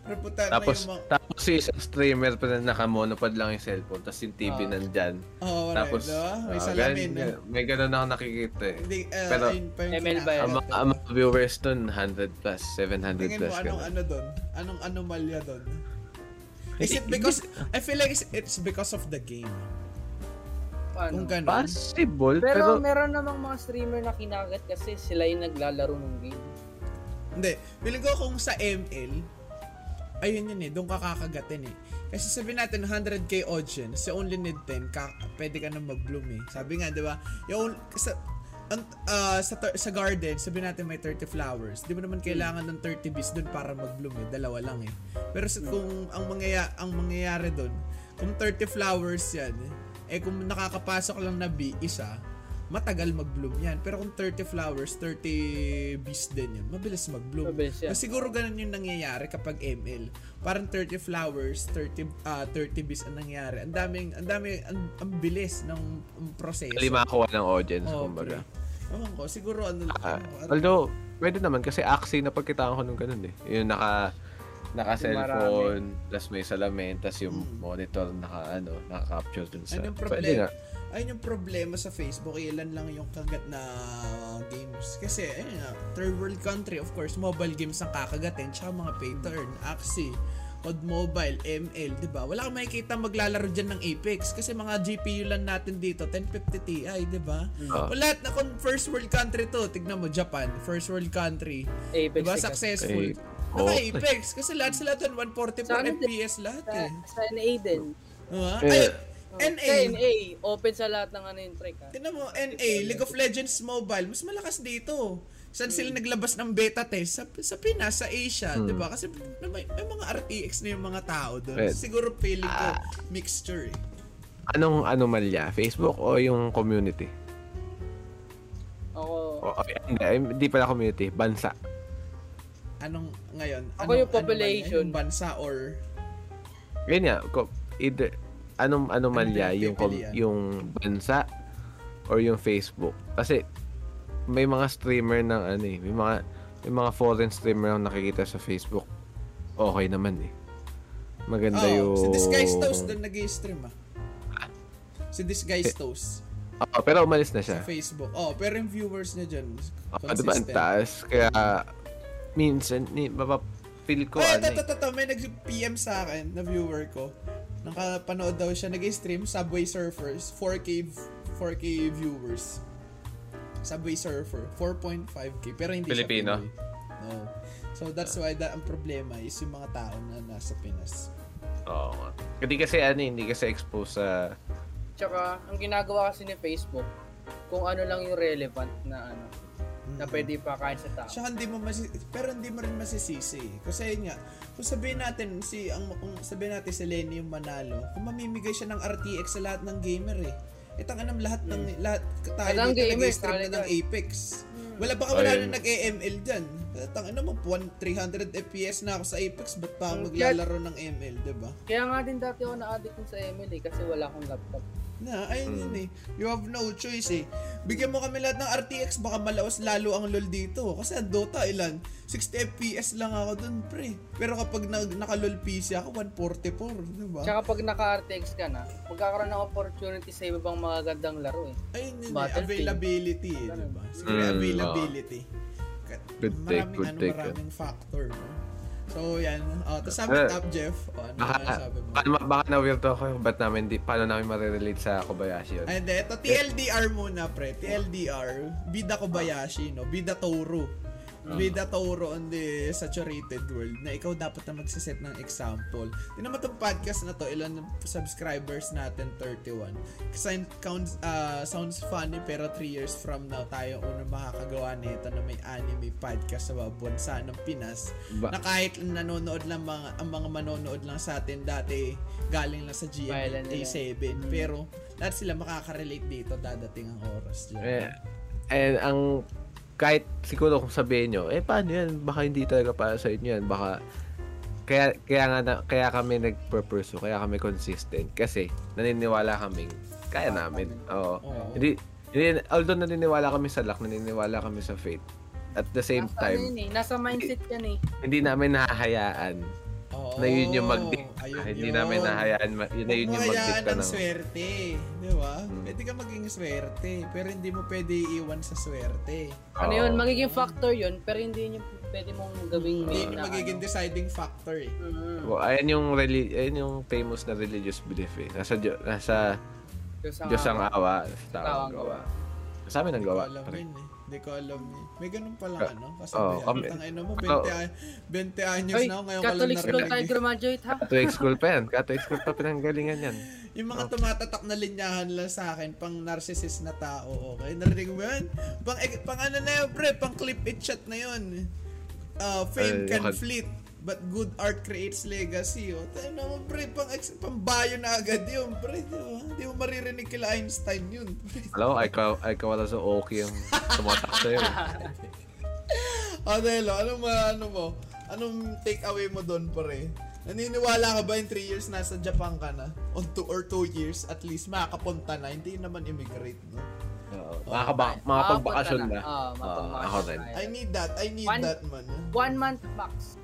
Pero puta Tapos, may mga tapos si isang streamer pa na nakamonopod lang yung cellphone, tapos yung TV Ah. nandyan. Oh, Tapos, diba? May ah, salamin. ganun- no? may ganun ako nakikita eh. Hindi, uh, Pero, ayun pa yung ML ba ang, ang mga viewers dun, 100 plus, 700 Tingin mo plus. anong ganun. ano doon? Anong anomalya doon? Is it because I feel like it's, it's because of the game. Kung Paano? ganun. Possible, Pero, pero, meron namang mga streamer na kinakagat kasi sila yung naglalaro ng game. Hindi. Feeling ko kung sa ML, ayun yun eh, doon ka kakagatin eh. Kasi sabi natin 100k audience, you only need 10, ka, pwede ka na mag-bloom eh. Sabi nga, di ba? Yung, sa, ang, ah, sa, sa garden, sabi natin may 30 flowers. Di mo naman kailangan ng 30 bees doon para mag-bloom eh. Dalawa lang eh. Pero sa, kung ang, mangyaya, ang mangyayari doon, kung 30 flowers yan, eh kung nakakapasok lang na bee, isa, matagal mag-bloom yan. Pero kung 30 flowers, 30 bees din yun, mabilis mag-bloom. Mabilis yan. Mas siguro ganun yung nangyayari kapag ML. Parang 30 flowers, 30 ah 30 bees ang nangyayari. Ang daming ang dami ang, ang bilis ng ng proseso. hindi makakuha ng audience, Oh, kumbaga. Ewan ko, siguro ano lang. Ah, ano, although, pwede naman kasi Axie na pagkitaan ko nung ganun eh. Yung naka naka cellphone, tas may salamin, tas yung monitor naka ano, naka-capture dun sa. Ano yung Pwede problema? nga. Ayun yung problema sa Facebook, ilan lang yung kagat na games. Kasi, ayun nga, third world country, of course, mobile games ang kakagatin, tsaka mga pay to earn, Axie, COD Mobile, ML, di ba? Wala kang makikita maglalaro dyan ng Apex kasi mga GPU lang natin dito, 1050 Ti, di ba? O lahat na kung first world country to, tignan mo, Japan, first world country, Apex di ba? sikat. Successful. Eh, Naka okay. Apex kasi lahat sila doon 144 Sana din- FPS lahat Sa, eh. sa NA din. Eh, Ay, Oh, NA. NA, open sa lahat ng ano yung track ha. Tinan mo, NA, League of Legends Mobile, mas malakas dito. Saan sila naglabas ng beta test? Sa, sa Pinas, sa Asia, di ba? Kasi may, may mga RTX na yung mga tao doon. Eh, Siguro feeling ko, mixture eh. Anong anomalya? Facebook o yung community? Ako, O, o, hindi, hindi pala community, bansa. Anong ngayon? Ako Anong- yung population. Ano? Yung bansa or... Yun nga, ko- either, anong anomalya, Ano ba yung yung, com- pipilian? yung bansa or yung Facebook. Kasi, may mga streamer ng ano eh, may mga, may mga foreign streamer ang nakikita sa Facebook. Okay naman eh. Maganda Oh, yung... si Disguise Toast doon nag-stream ah. Si Disguise Eh, Toast Oo, pero umalis na siya. sa Facebook. Oh, pero yung viewers niya dyan, Ah, diba ang taas? Kaya, minsan, ni, mapapil ko Ay, ano ito, eh. ito, may nag-PM sa akin na viewer ko. Nakapanood daw siya, nag-stream Subway Surfers, 4K, 4K viewers. Subway Surfer, 4.5K, pero hindi Filipino? siya Pinoy. No. So that's why that ang problema is yung mga tao na nasa Pinas. Oo nga. Hindi kasi ano, eh, hindi kasi exposed sa... tsaka, ang ginagawa kasi ni Facebook, kung ano lang yung relevant na ano, na pwede pa kain sa tao. Tsaka hindi mo masi- pero hindi mo rin masisisi. eh. Kasi yun nga, kung sabihin natin si ang kung sabihin natin si Lenny yung manalo, kung mamimigay siya ng RTX sa lahat ng gamer eh. Eh tanganam lahat ng lahat tayo ng dito gamer, nag-stream na ng. Apex. Wala baka wala Ayun. na nag-ML diyan. Tangina mo 1 300 FPS na ako sa Apex, ba't pa Mm, maglalaro ng ML, 'di ba? Kaya nga din dati ako na-addict sa ML eh, kasi wala akong laptop. Na, ayun Hmm. yun eh. You have no choice eh. Bigyan mo kami lahat ng RTX, baka malawas lalo ang LoL dito. Kasi ang Dota, ilan? 60 FPS lang ako dun, pre. Pero kapag nag naka-LoL PC ako, 144, di ba? Tsaka pag naka-RTX ka na, magkakaroon ng opportunity sa iba pang magagandang laro eh. Ayun yun eh, availability eh, di ba? Siguro Mm, availability. Ka- Good take, maraming, good ano, take, maraming factor, no? So, yan. Oh, tapos Eh, it up, Jeff. O, ano Baka, sabi mo? baka, baka na-weirdo ako ba't namin, di, paano namin marirelate sa Kobayashi yun. Ay, hindi. Ito, TLDR muna, pre. TLDR. Bida Kobayashi, no? Bida Toru. Bida Toro on the saturated world na ikaw dapat na magsiset ng example. Tingnan mo tong podcast na to, ilan subscribers natin? 31. Kasi counts, ah, sounds funny pero 3 years from now tayo unang makakagawa nito na may anime podcast sa bansa ng Pinas Ba- na kahit nanonood lang mga, ang mga manonood lang sa atin dati galing lang sa Kailan GMA nila. 7 pero lahat sila makaka-relate dito dadating ang oras dyan. Eh, and ang kahit siguro kung sabihin nyo, eh paano yan? Baka hindi talaga para sa inyo yan. Baka kaya kaya nga na, kaya kami nagpurpursue, kaya kami consistent kasi naniniwala kaming kaya namin. Oo. Oo. Hindi hindi although naniniwala kami sa luck, naniniwala kami sa fate. At the same Nasa, ano time, yun eh, nasa mindset yan eh. hindi namin nahahayaan Oo, na yun yung mag-dict. ayun *laughs* hindi yun. namin nahahayaan, ma- yun na yun yung ka ng swerte. Di ba? Hmm. Pwede ka maging swerte, pero hindi mo pwede iiwan sa swerte. Ano Oo. yun, magiging factor yun, pero hindi yun yung pwede mong gawing Hindi main yung na magiging ano. deciding factor eh. Mm. Well, ayan yung reli- ayan yung famous na religious belief eh. Nasa Diyo- nasa Diyos ang Diyos ang awa, sa tao ang gawa. Sa amin ang Hindi ko gawa. alam yun eh. Hindi ko alam eh. May ganun pala Ka- ano? Kasi oh, kami- kami, ina mo, Oo. 20, a- 20 anyos na ako ngayon ko Catholic lang school tayo graduate ha? Catholic school pa yan. Catholic school pa pinanggalingan yan. Yung mga tumatatak na linyahan lang sa akin, pang narcissist na tao, okay? Narinig mo yan? Pang, pang ano na yun, pre, pang clip it shot na yun. Uh, fame Ay, can fleet, but good art creates legacy. O, tayo naman, pre, pang, pang bio na agad yun, pre, di ba? Di mo maririnig kila Einstein yun, pre. Alam mo, ay ka, ay ka wala sa okay yung tumatak sa'yo. *laughs* Adelo, anong ma, ano mo? Anong take away mo doon, pre? Naniniwala ka ba in 3 years nasa Japan ka na? On 2 or 2 years, at least makakapunta na, hindi naman immigrate, no? Oo. Makakaba- Makapagbakasyon na. Oo, Oo, makapagbakasyon ako rin. I need that, I need One- that man. One month max.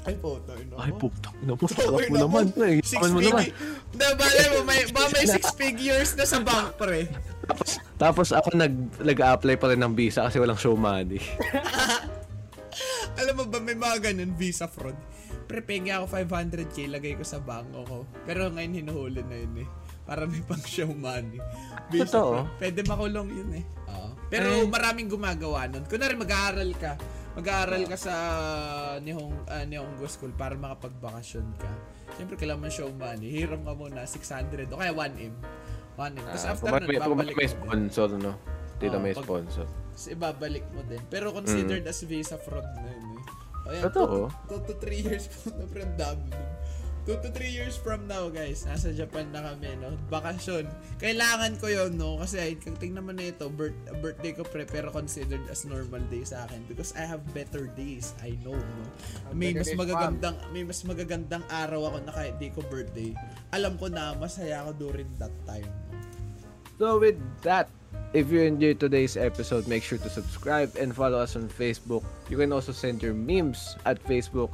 Ay, po, tayo na Ay, na mo. Tayo *laughs* Sarap mo na naman. Ay, Six mo naman. Hindi, bale mo, may, ba may six figures na sa bank, pre. Tapos, tapos ako nag, nag-apply pa rin ng visa kasi walang show money. *laughs* Alam mo ba, may mga ganun, visa fraud. Pre, pegi ako 500k, lagay ko sa banko ko. Pero ngayon hinuhuli na yun eh. Para may pang show money. Visa Totoo? fraud. Pwede makulong yun eh. Oo. Pero Eh. maraming gumagawa nun. Kunwari mag-aaral ka. Mag-aaral ka sa Nihong, uh, Nihongo School para makapagbakasyon ka. Siyempre, kailangan mo show money. Hiram ka muna 600 o kaya 1M. 1M. Tapos Ah, after nun, may, babalik may mo din. sponsor, no? Tita Oo, may sponsor. Tapos ibabalik mo din. Pero considered as visa fraud na yun eh. Ayan, Totoo? 2 to 3 years po *laughs* na friend dami nun. 2 to 3 years from now guys, nasa Japan na kami, no? Bakasyon. Kailangan ko yon no? Kasi ay, tingnan mo na ito, birth, birthday ko pre, pero considered as normal day sa akin. Because I have better days, I know, no? May mas magagandang, may mas magagandang araw ako na kahit di ko birthday. Alam ko na, masaya ako during that time, no? So with that, if you enjoyed today's episode, make sure to subscribe and follow us on Facebook. You can also send your memes at Facebook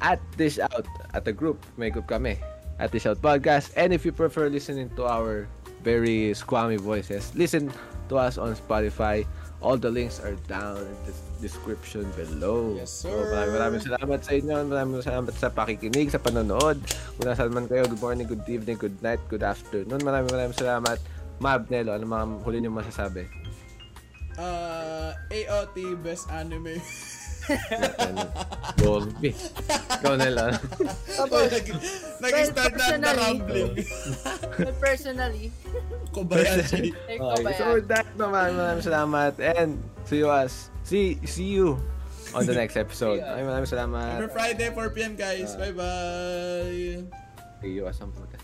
at Dish Out at the group. May group kami at Dish Out Podcast. And if you prefer listening to our very squammy voices, listen to us on Spotify. All the links are down in the description below. Yes, So, sir. maraming maraming salamat sa inyo. Maraming salamat sa pakikinig, sa panonood. Kung nasaan man kayo, good morning, good evening, good night, good afternoon. Maraming maraming salamat. Mab, Nelo, ano mga huli niyo masasabi? Uh, AOT Best Anime. *laughs* Dolby. Ikaw, Nelo. Tapos, nag-start na ang personally- rambling. But personally, Kobayashi. Okay, so with that, maraming maraming salamat. And see you us. See, see you on the next episode. See you. Maraming maraming salamat. Every Friday, 4pm guys. Bye-bye. See you as ang puta.